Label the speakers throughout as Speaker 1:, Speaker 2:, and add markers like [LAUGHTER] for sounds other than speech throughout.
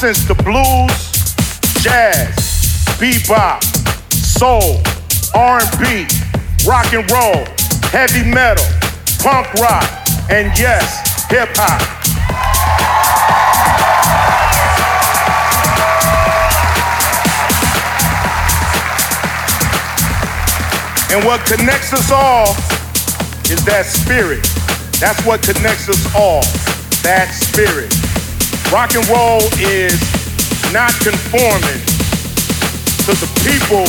Speaker 1: since the blues, jazz, bebop, soul, R&B, rock and roll, heavy metal, punk rock, and yes, hip hop. And what connects us all is that spirit. That's what connects us all. That spirit. Rock and roll is not conforming to the people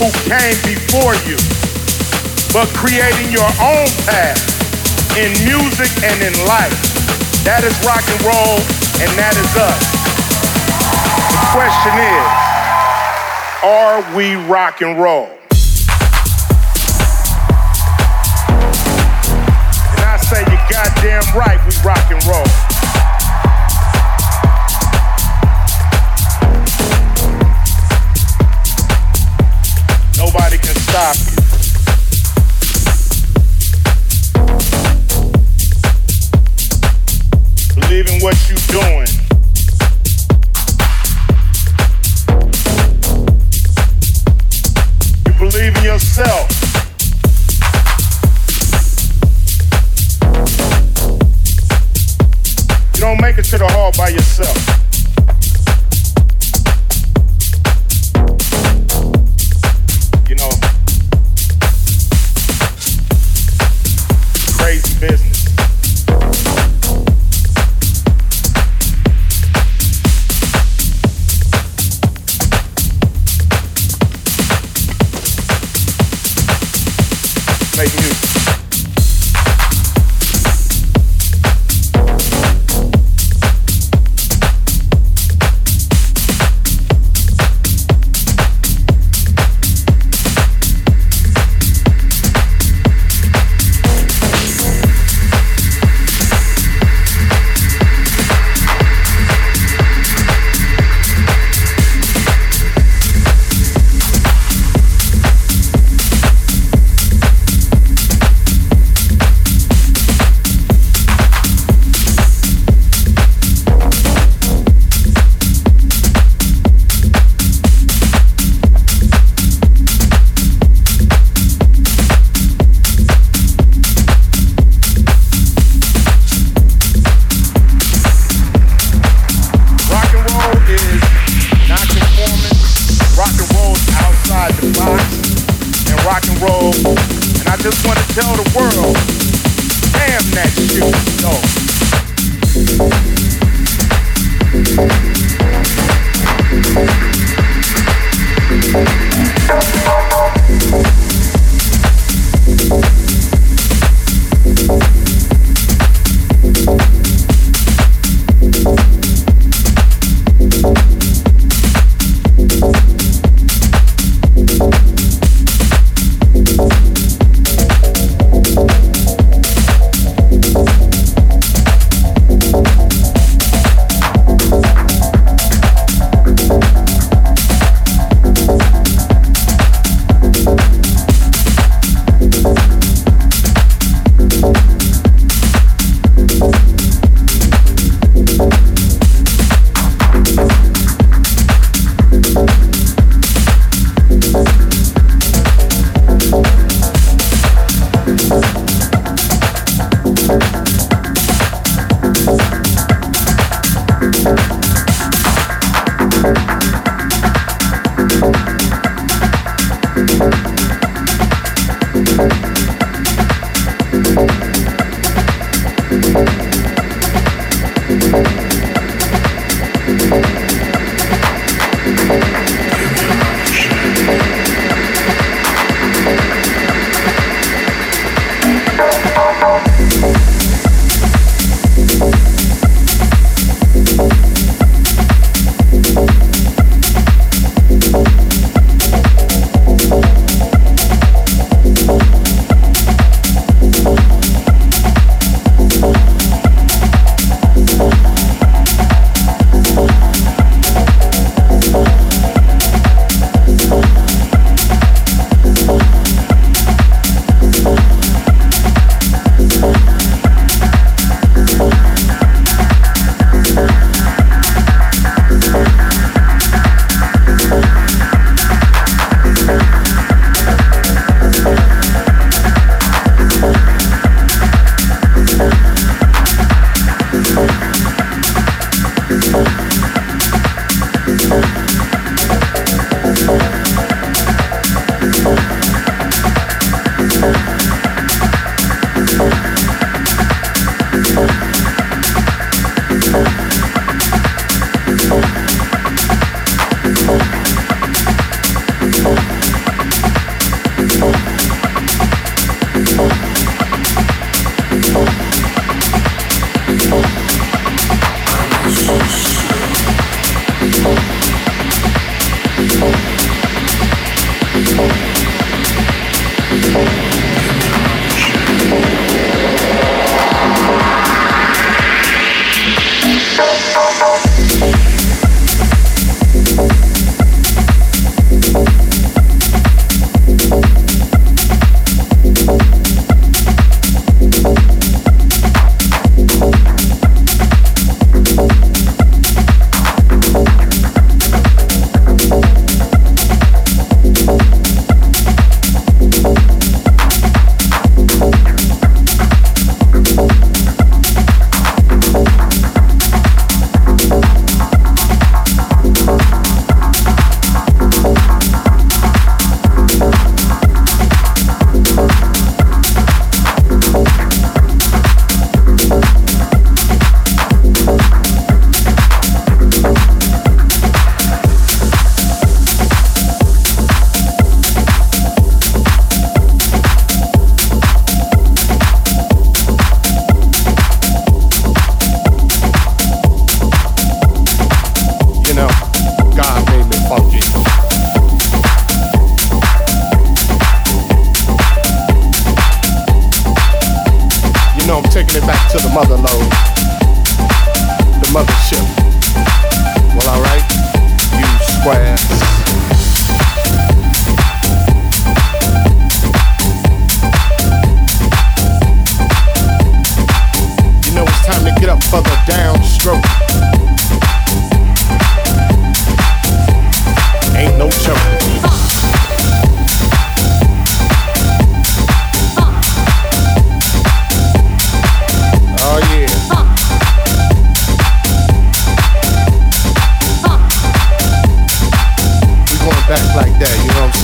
Speaker 1: who came before you, but creating your own path in music and in life. That is rock and roll, and that is us. The question is, are we rock and roll? And I say you're goddamn right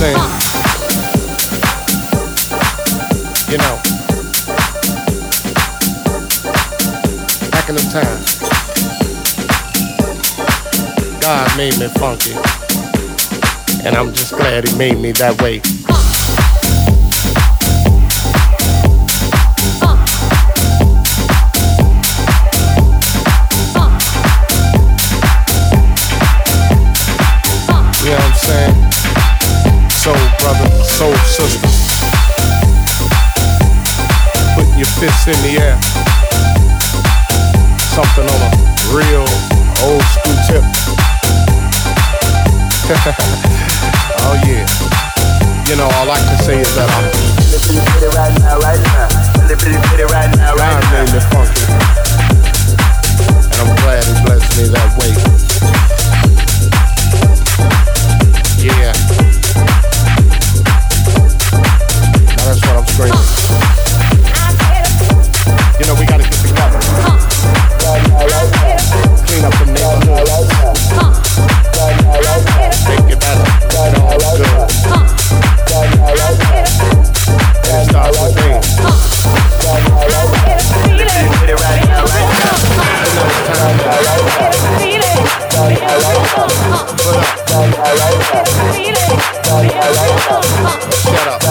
Speaker 2: saying? You know, back in the time, God made me funky, and I'm just glad He made me that way. You know what I'm saying? brother, soul sister. Putting your fists in the air. Something on a real old school tip. [LAUGHS] oh yeah. You know, all I can say is that I'm right now, right now. Right now, right now. funky. And I'm glad he blessed me that way. Yeah. I'm screaming. You know, we gotta get. Clean up the. Make it better. It. Shut up.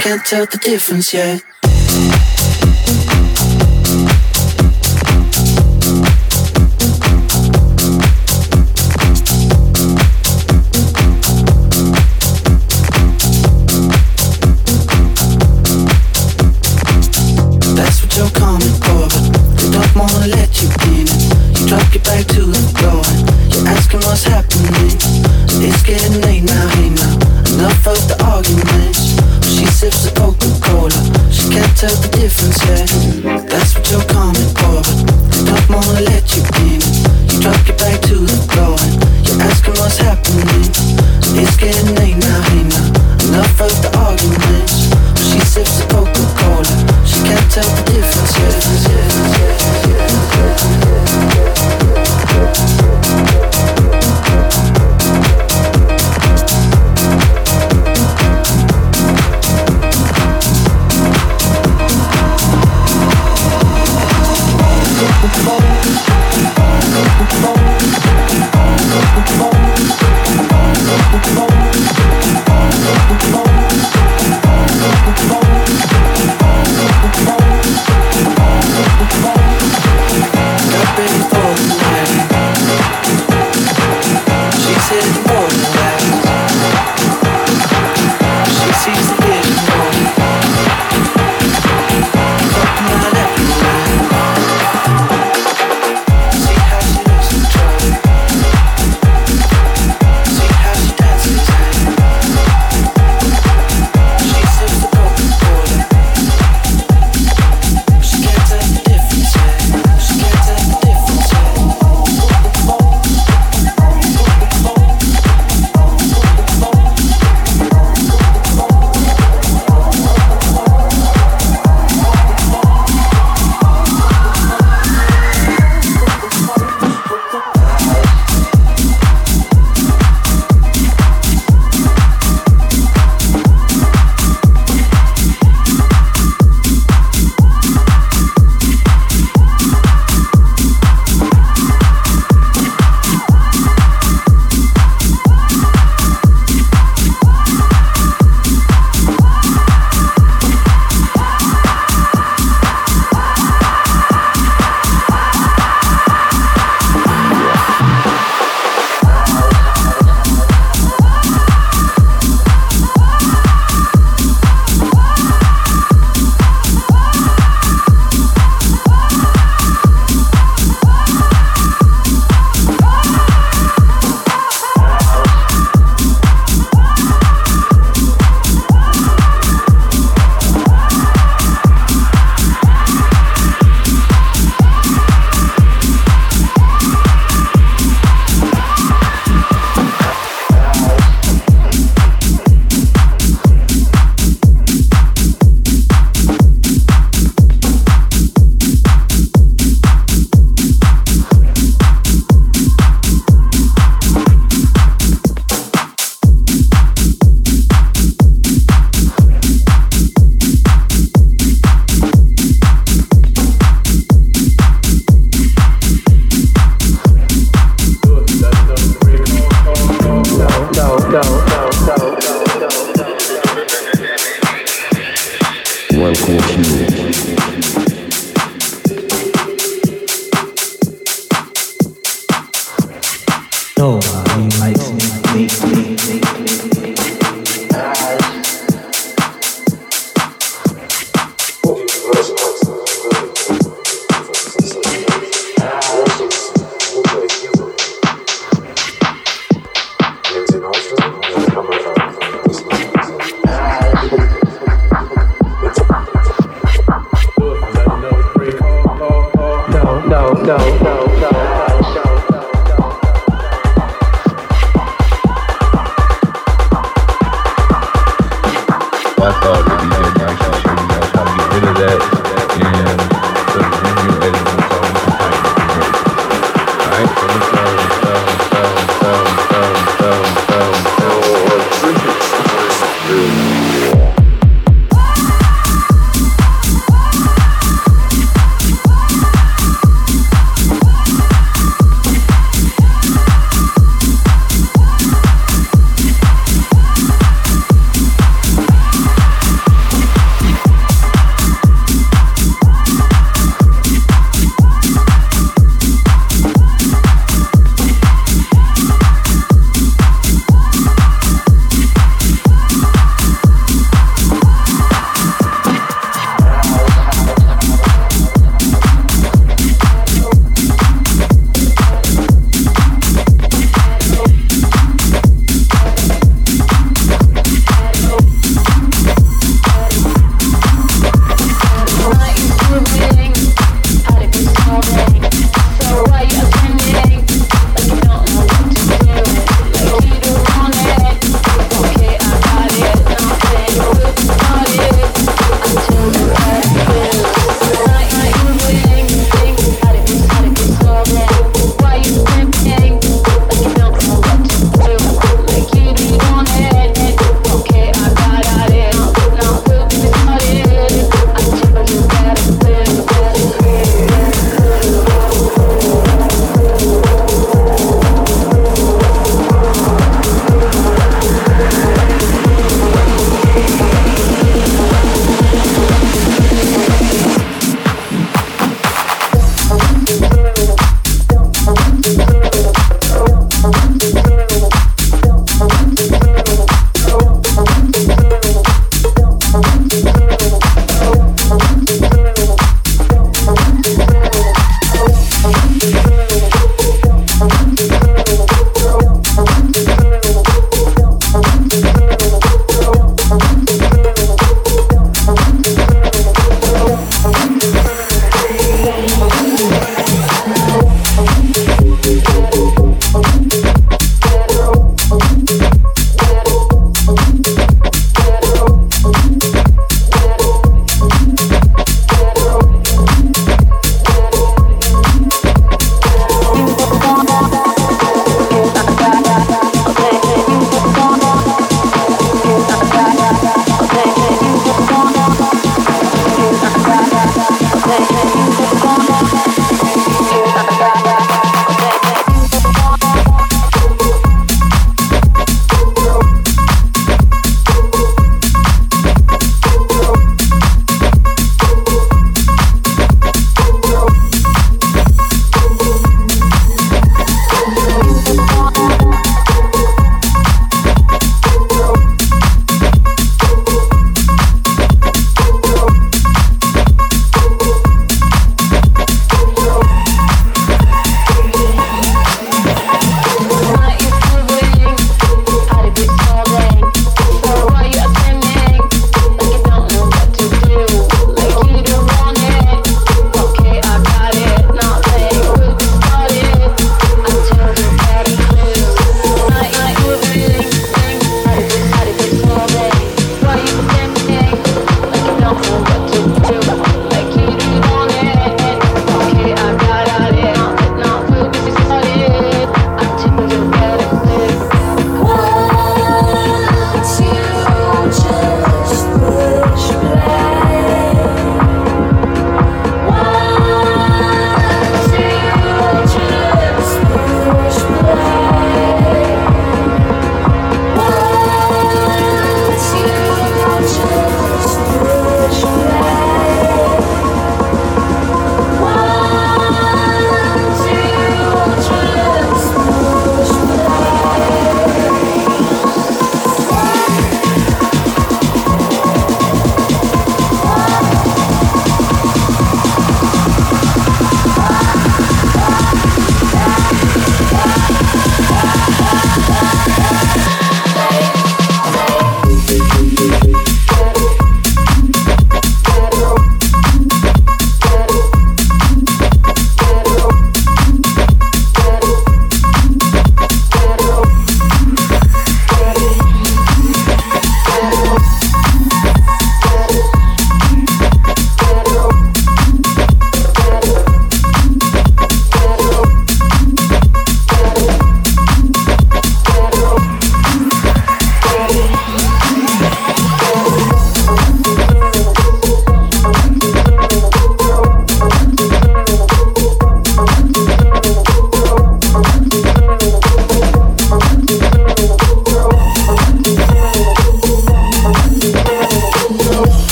Speaker 3: Can't tell the difference yet. back to the blowing. You're asking what's happening. It's getting late now, hey now. Enough of the arguments. She sips the Coca Cola. She can't tell the difference yet. That's what you're coming for. Enough wanna let you in. You drop your back to the blowing. You're asking what's happening. It's getting late now, hey now. Enough of the arguments. She sips the Coca Cola. She can't tell the difference yet.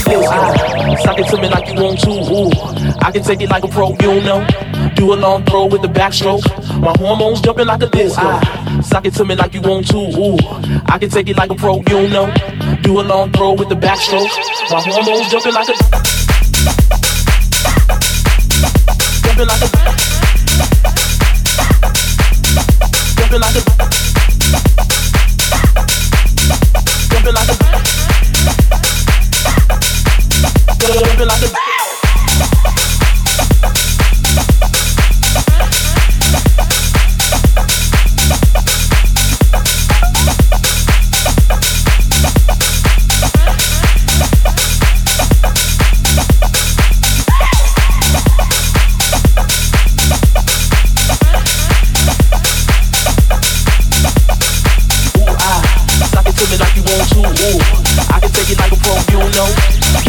Speaker 3: principles. I suck it to me like you want to.
Speaker 4: Ooh, I can
Speaker 5: take it like a pro, you know. Do a long throw with the backstroke. My hormones jumping like a disco. Ah. Suck it to me like you want to. Ooh, I can take it like a pro, you know. Do a long throw with the backstroke. My hormones jumping like a jumping like a jumping like a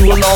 Speaker 5: Radio.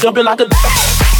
Speaker 5: Jumping like a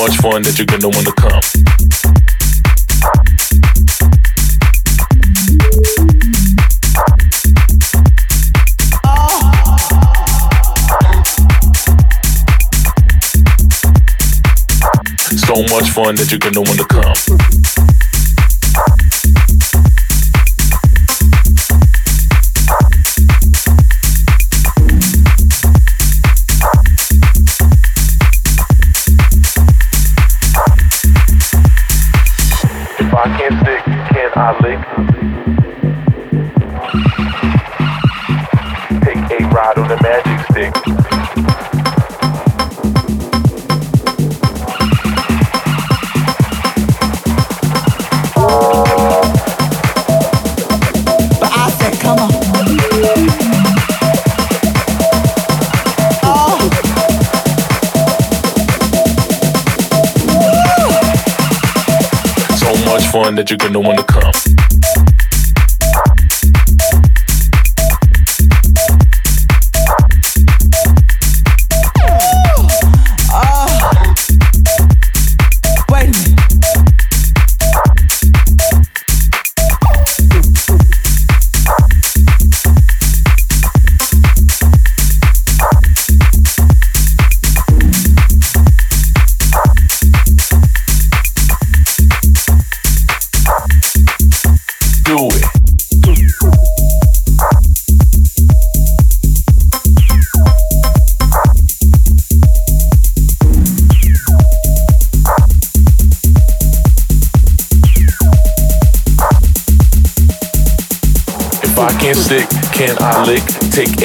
Speaker 6: much fun that you're gonna wanna come. So much fun that you're gonna wanna come. that you're gonna wanna come.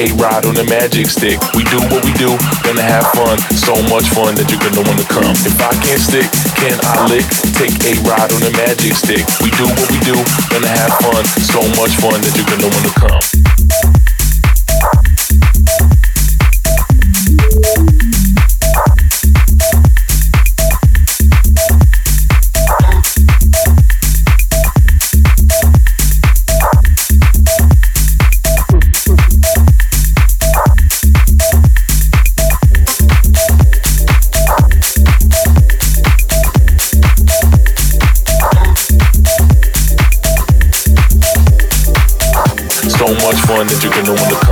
Speaker 7: A ride on the magic stick. We do what we do, gonna have fun. So much fun that you're gonna wanna come. If I can't stick, can I lick? Take a ride on the magic stick. We do what we do, gonna have fun. So much fun that you're gonna wanna come. You're gonna wanna